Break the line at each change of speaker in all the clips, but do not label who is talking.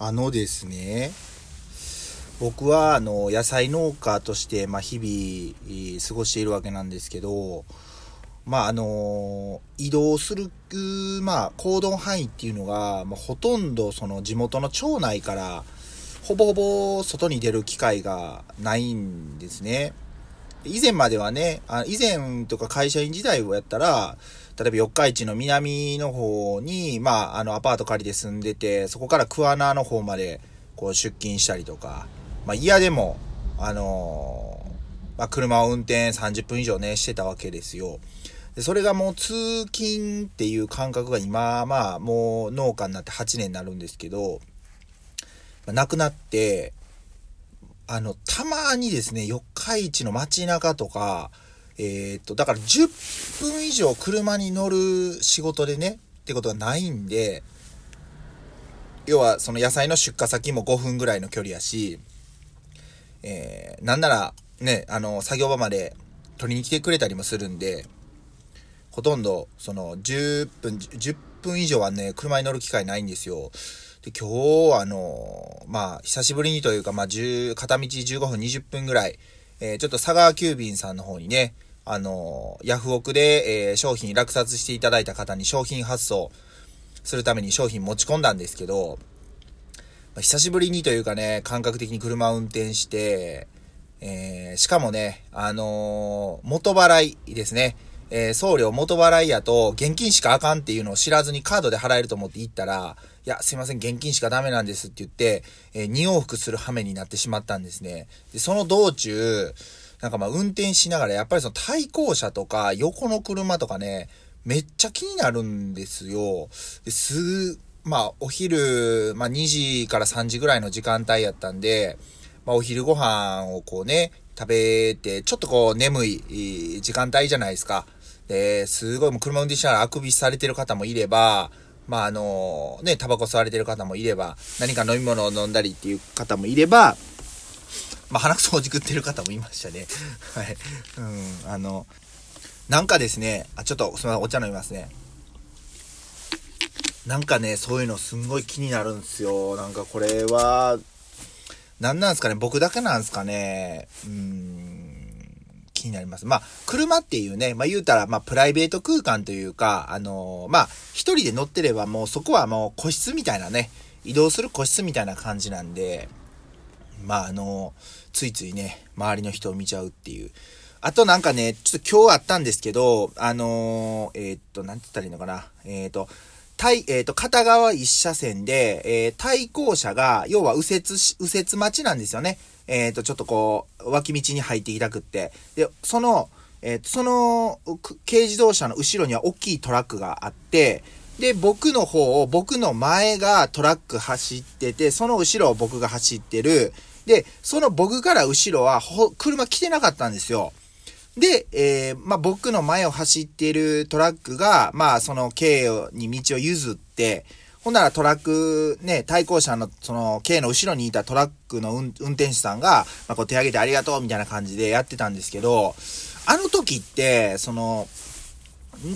あのですね、僕はあの野菜農家としてまあ日々過ごしているわけなんですけど、まああの移動するまあ行動範囲っていうのが、まあ、ほとんどその地元の町内からほぼほぼ外に出る機会がないんですね。以前まではね、あ以前とか会社員時代をやったら、例えば四日市の南の方に、まあ、あの、アパート借りて住んでて、そこから桑名の方まで、こう、出勤したりとか、まあ、嫌でも、あのー、まあ、車を運転30分以上ね、してたわけですよ。で、それがもう通勤っていう感覚が今、まあ、もう農家になって8年になるんですけど、まあ、亡くなって、あの、たまにですね、四日市の街中とか、えー、っと、だから10分以上車に乗る仕事でね、ってことがないんで、要はその野菜の出荷先も5分ぐらいの距離やし、えー、なんならね、あの、作業場まで取りに来てくれたりもするんで、ほとんど、その、10分、10分以上はね、車に乗る機会ないんですよ。で、今日、あの、まあ、久しぶりにというか、まあ、10、片道15分、20分ぐらい、えー、ちょっと佐川急便さんの方にね、あの、ヤフオクで、えー、商品落札していただいた方に商品発送するために商品持ち込んだんですけど、まあ、久しぶりにというかね、感覚的に車を運転して、えー、しかもね、あのー、元払いですね。えー、送料元払いやと現金しかあかんっていうのを知らずにカードで払えると思って行ったら、いや、すいません、現金しかダメなんですって言って、えー、2往復する羽目になってしまったんですね。で、その道中、なんかまあ運転しながらやっぱりその対向車とか横の車とかね、めっちゃ気になるんですよ。で、す、まあお昼、まあ2時から3時ぐらいの時間帯やったんで、まあお昼ご飯をこうね、食べて、ちょっとこう眠い時間帯じゃないですか。で、すごいもう車運転しながらあくびされてる方もいれば、まああの、ね、タバコ吸われてる方もいれば、何か飲み物を飲んだりっていう方もいれば、まあ、鼻くそをじくってる方もいましたね。はい。うん、あの、なんかですね、あ、ちょっと、すみません、お茶飲みますね。なんかね、そういうのすんごい気になるんですよ。なんかこれは、何なんですかね僕だけなんですかねうん、気になります。まあ、車っていうね、まあ言うたら、まあプライベート空間というか、あのー、まあ、一人で乗ってればもうそこはもう個室みたいなね、移動する個室みたいな感じなんで、まああのついついね、周りの人を見ちゃうっていう。あとなんかね、ちょっと今日あったんですけど、あのー、えー、っと、なんて言ったらいいのかな。えー、っと、対、えっ、と、片側一車線で、えー、対向車が、要は右折し右折待ちなんですよね。えっ、と、ちょっとこう、脇道に入っていたくって。で、その、えっ、と、その、軽自動車の後ろには大きいトラックがあって、で、僕の方を、僕の前がトラック走ってて、その後ろを僕が走ってる。で、その僕から後ろは、車来てなかったんですよ。で、えー、まあ、僕の前を走っているトラックが、まあ、その K に道を譲って、ほんならトラック、ね、対向車の、その、K の後ろにいたトラックの運転手さんが、まあ、こう手挙げてありがとうみたいな感じでやってたんですけど、あの時って、その、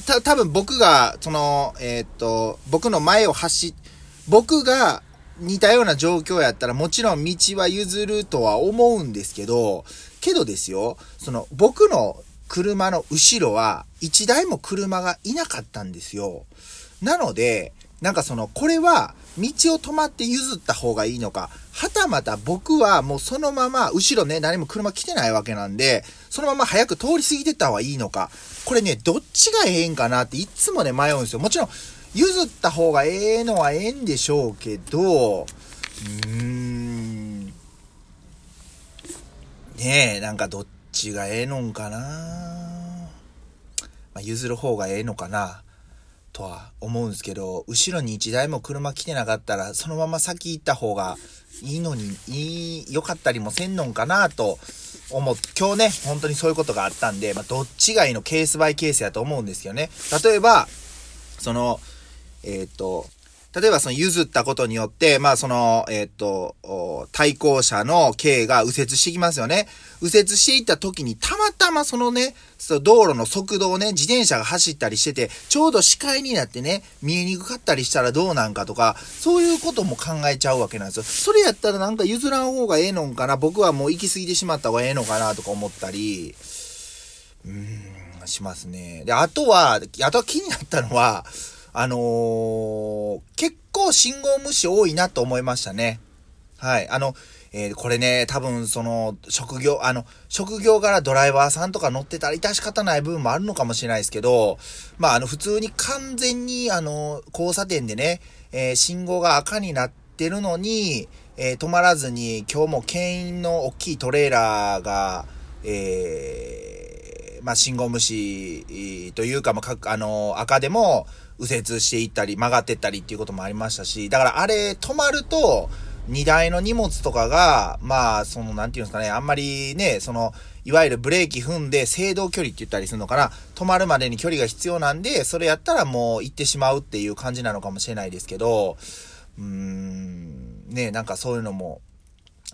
た、多分僕が、その、えー、っと、僕の前を走、僕が似たような状況やったらもちろん道は譲るとは思うんですけど、けどですよ、その僕の車の後ろは一台も車がいなかったんですよ。なので、なんかその、これは道を止まって譲った方がいいのか、はたまた僕はもうそのまま、後ろね、何も車来てないわけなんで、そのまま早く通り過ぎてった方がいいのか、これね、どっちがええんかなっていつもね、迷うんですよ。もちろん、譲った方がええのはええんでしょうけど、うーん。ねえ、なんかどっちがええのんかな。まあ、譲る方がええのかな。とは思うんですけど、後ろに一台も車来てなかったら、そのまま先行った方がいいのに、いい、良かったりもせんのんかなと思う。今日ね、本当にそういうことがあったんで、まあ、どっちがいいのケースバイケースやと思うんですよね。例えば、その、えっ、ー、と、例えばその譲ったことによって、まあその、えっ、ー、と、対向車の軽が右折してきますよね。右折していった時にたまたまそのね、その道路の速度をね、自転車が走ったりしてて、ちょうど視界になってね、見えにくかったりしたらどうなんかとか、そういうことも考えちゃうわけなんですよ。それやったらなんか譲らん方がええのんかな、僕はもう行き過ぎてしまった方がええのかなとか思ったり、うーん、しますね。で、あとは、あとは気になったのは、あのー、結構信号無視多いなと思いましたね。はい。あの、えー、これね、多分その、職業、あの、職業柄ドライバーさんとか乗ってたら致し方ない部分もあるのかもしれないですけど、まあ、あの、普通に完全に、あの、交差点でね、えー、信号が赤になってるのに、えー、止まらずに、今日も牽引の大きいトレーラーが、えー、まあ、信号無視というか、まあ、あの、赤でも、右折していったり曲がってったりっていうこともありましたし、だからあれ止まると、荷台の荷物とかが、まあ、その、なんていうんですかね、あんまりね、その、いわゆるブレーキ踏んで制動距離って言ったりするのかな、止まるまでに距離が必要なんで、それやったらもう行ってしまうっていう感じなのかもしれないですけど、うーん、ね、なんかそういうのも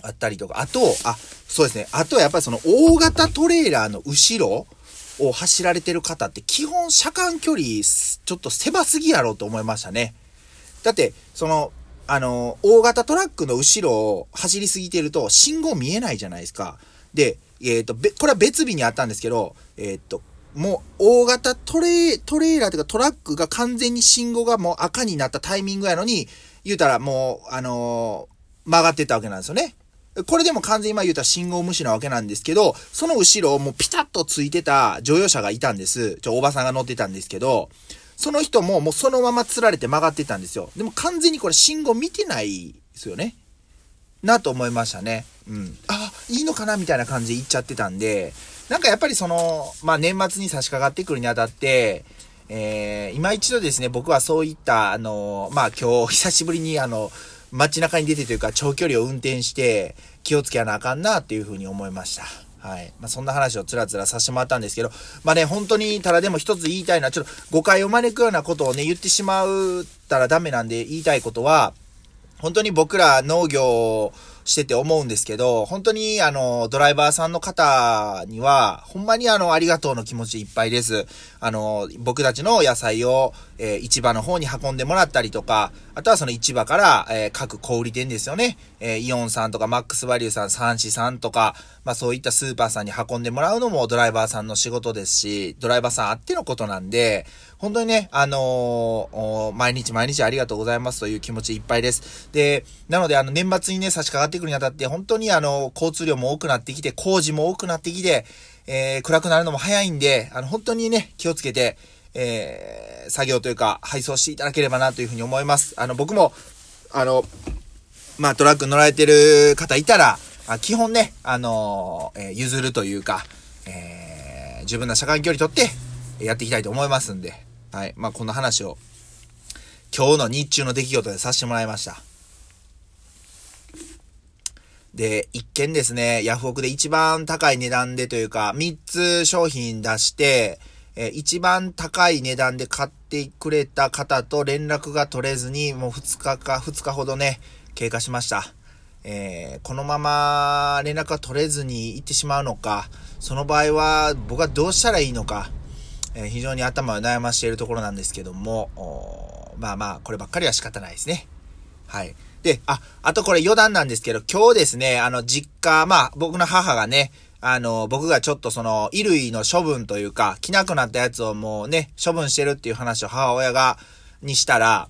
あったりとか、あと、あ、そうですね、あとはやっぱりその大型トレーラーの後ろ、を走られてる方って基本車間距離ちょっと狭すぎやろうと思いましたね。だって、その、あの、大型トラックの後ろを走りすぎてると信号見えないじゃないですか。で、えっ、ー、と、これは別日にあったんですけど、えっ、ー、と、もう大型トレートレーラーというかトラックが完全に信号がもう赤になったタイミングやのに、言うたらもう、あのー、曲がってたわけなんですよね。これでも完全に今言うた信号無視なわけなんですけど、その後ろもうピタッとついてた乗用車がいたんです。ちょ、おばさんが乗ってたんですけど、その人ももうそのまま釣られて曲がってたんですよ。でも完全にこれ信号見てないですよね。なと思いましたね。うん。あ、いいのかなみたいな感じで言っちゃってたんで、なんかやっぱりその、まあ年末に差し掛かってくるにあたって、えー、今一度ですね、僕はそういった、あの、まあ今日久しぶりにあの、街中に出てというか長距離を運転して気をつけなあかんなっていうふうに思いました。はい。まあ、そんな話をつらつらさせてもらったんですけど、まあね、本当に、ただでも一つ言いたいのは、ちょっと誤解を招くようなことをね、言ってしまうたらダメなんで言いたいことは、本当に僕ら農業してて思うんですけど、本当にあの、ドライバーさんの方には、ほんまにあの、ありがとうの気持ちいっぱいです。あの、僕たちの野菜を、えー、市場の方に運んでもらったりとか、あとはその市場から、えー、各小売店ですよね。えー、イオンさんとかマックスバリューさん、サンシさんとか、まあそういったスーパーさんに運んでもらうのもドライバーさんの仕事ですし、ドライバーさんあってのことなんで、本当にね、あの、毎日毎日ありがとうございますという気持ちいっぱいです。で、なのであの年末にね、差し掛かってくるにあたって、本当にあの、交通量も多くなってきて、工事も多くなってきて、えー、暗くなるのも早いんで、あの、本当にね、気をつけて、えー、作業というか、配送していただければなというふうに思います。あの、僕も、あの、まあ、トラック乗られてる方いたら、あ基本ね、あのー、えー、譲るというか、えー、十分な車間距離取って、やっていきたいと思いますんで、はい。まあ、この話を、今日の日中の出来事でさせてもらいました。で、一見ですね、ヤフオクで一番高い値段でというか、三つ商品出して、えー、一番高い値段で買ってくれた方と連絡が取れずに、もう二日か、二日ほどね、経過しました。えー、このまま連絡が取れずに行ってしまうのか、その場合は僕はどうしたらいいのか、えー、非常に頭を悩ましているところなんですけども、まあまあ、こればっかりは仕方ないですね。はい。で、あ、あとこれ余談なんですけど、今日ですね、あの、実家、まあ、僕の母がね、あの、僕がちょっとその、衣類の処分というか、着なくなったやつをもうね、処分してるっていう話を母親が、にしたら、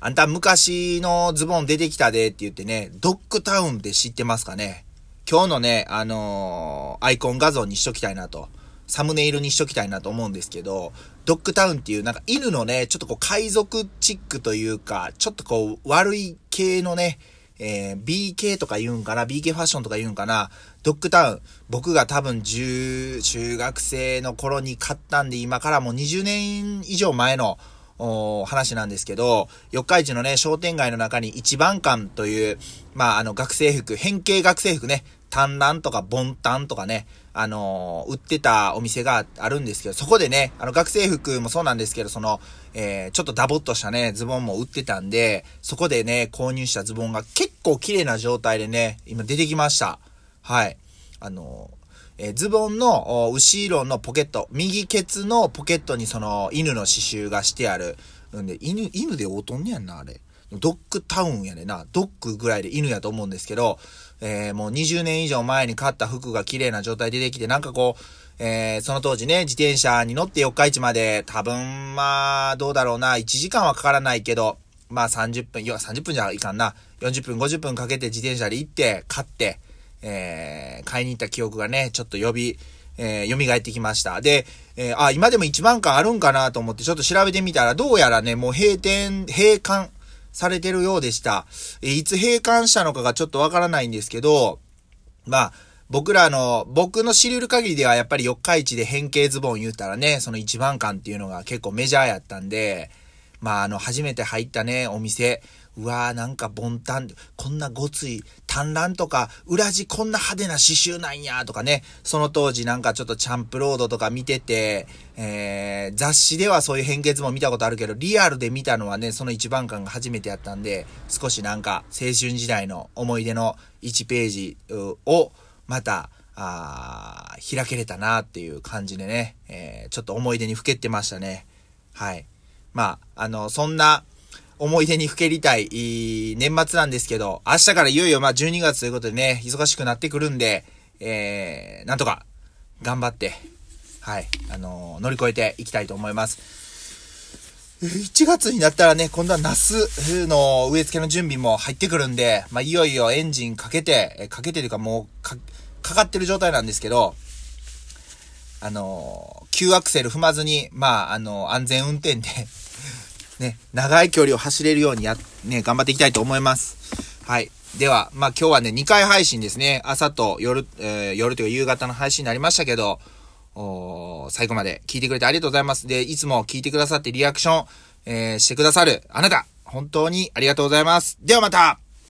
あんた昔のズボン出てきたでって言ってね、ドッグタウンって知ってますかね？今日のね、あのー、アイコン画像にしときたいなと。サムネイルにしときたいなと思うんですけど、ドッグタウンっていうなんか犬のね、ちょっとこう海賊チックというか、ちょっとこう悪い系のね、えー、BK とか言うんかな ?BK ファッションとか言うんかなドッグタウン。僕が多分10、中学生の頃に買ったんで、今からもう20年以上前の話なんですけど、四日市のね、商店街の中に一番館という、まあ、あの、学生服、変形学生服ね、単乱とかボンタンとかね、あのー、売ってたお店があるんですけど、そこでね、あの、学生服もそうなんですけど、その、えー、ちょっとダボっとしたね、ズボンも売ってたんで、そこでね、購入したズボンが結構綺麗な状態でね、今出てきました。はい。あのー、え、ズボンの後ろのポケット、右ケツのポケットにその犬の刺繍がしてある。んで、犬、犬でおとんねやんな、あれ。ドッグタウンやねな。ドッグぐらいで犬やと思うんですけど、えー、もう20年以上前に買った服が綺麗な状態でできて、なんかこう、えー、その当時ね、自転車に乗って四日市まで、多分、まあ、どうだろうな、1時間はかからないけど、まあ30分、いや、30分じゃいかんな。40分、50分かけて自転車で行って、買って、えー、買いに行った記憶がね、ちょっと呼び、えー、蘇ってきました。で、えー、あ、今でも1万巻あるんかなと思ってちょっと調べてみたら、どうやらね、もう閉店、閉館されてるようでした。え、いつ閉館したのかがちょっとわからないんですけど、まあ、僕らの、僕の知りる限りではやっぱり四日市で変形ズボン言ったらね、その一番館っていうのが結構メジャーやったんで、まああの、初めて入ったね、お店、うわーなんかボンタン、こんなごつい、単乱とか、裏地こんな派手な刺繍なんや、とかね、その当時なんかちょっとチャンプロードとか見てて、えー、雑誌ではそういう変形ズボン見たことあるけど、リアルで見たのはね、その一番感が初めてやったんで、少しなんか青春時代の思い出の1ページを、また、あ開けれたなっていう感じでね、えー、ちょっと思い出にふけってましたね。はい。まあ、あの、そんな思い出にふけりたい年末なんですけど、明日からいよいよまあ12月ということでね、忙しくなってくるんで、えー、なんとか頑張って、はい、あのー、乗り越えていきたいと思います。1月になったらね、今度はナスの植え付けの準備も入ってくるんで、まあ、いよいよエンジンかけて、かけてというかもうか、かかってる状態なんですけど、あの、急アクセル踏まずに、まあ、あの、安全運転でね、長い距離を走れるようにや、ね、頑張っていきたいと思います。はい。では、まあ今日はね、2回配信ですね。朝と夜、えー、夜というか夕方の配信になりましたけど、お最後まで聞いてくれてありがとうございます。で、いつも聞いてくださってリアクション、えー、してくださるあなた、本当にありがとうございます。ではまた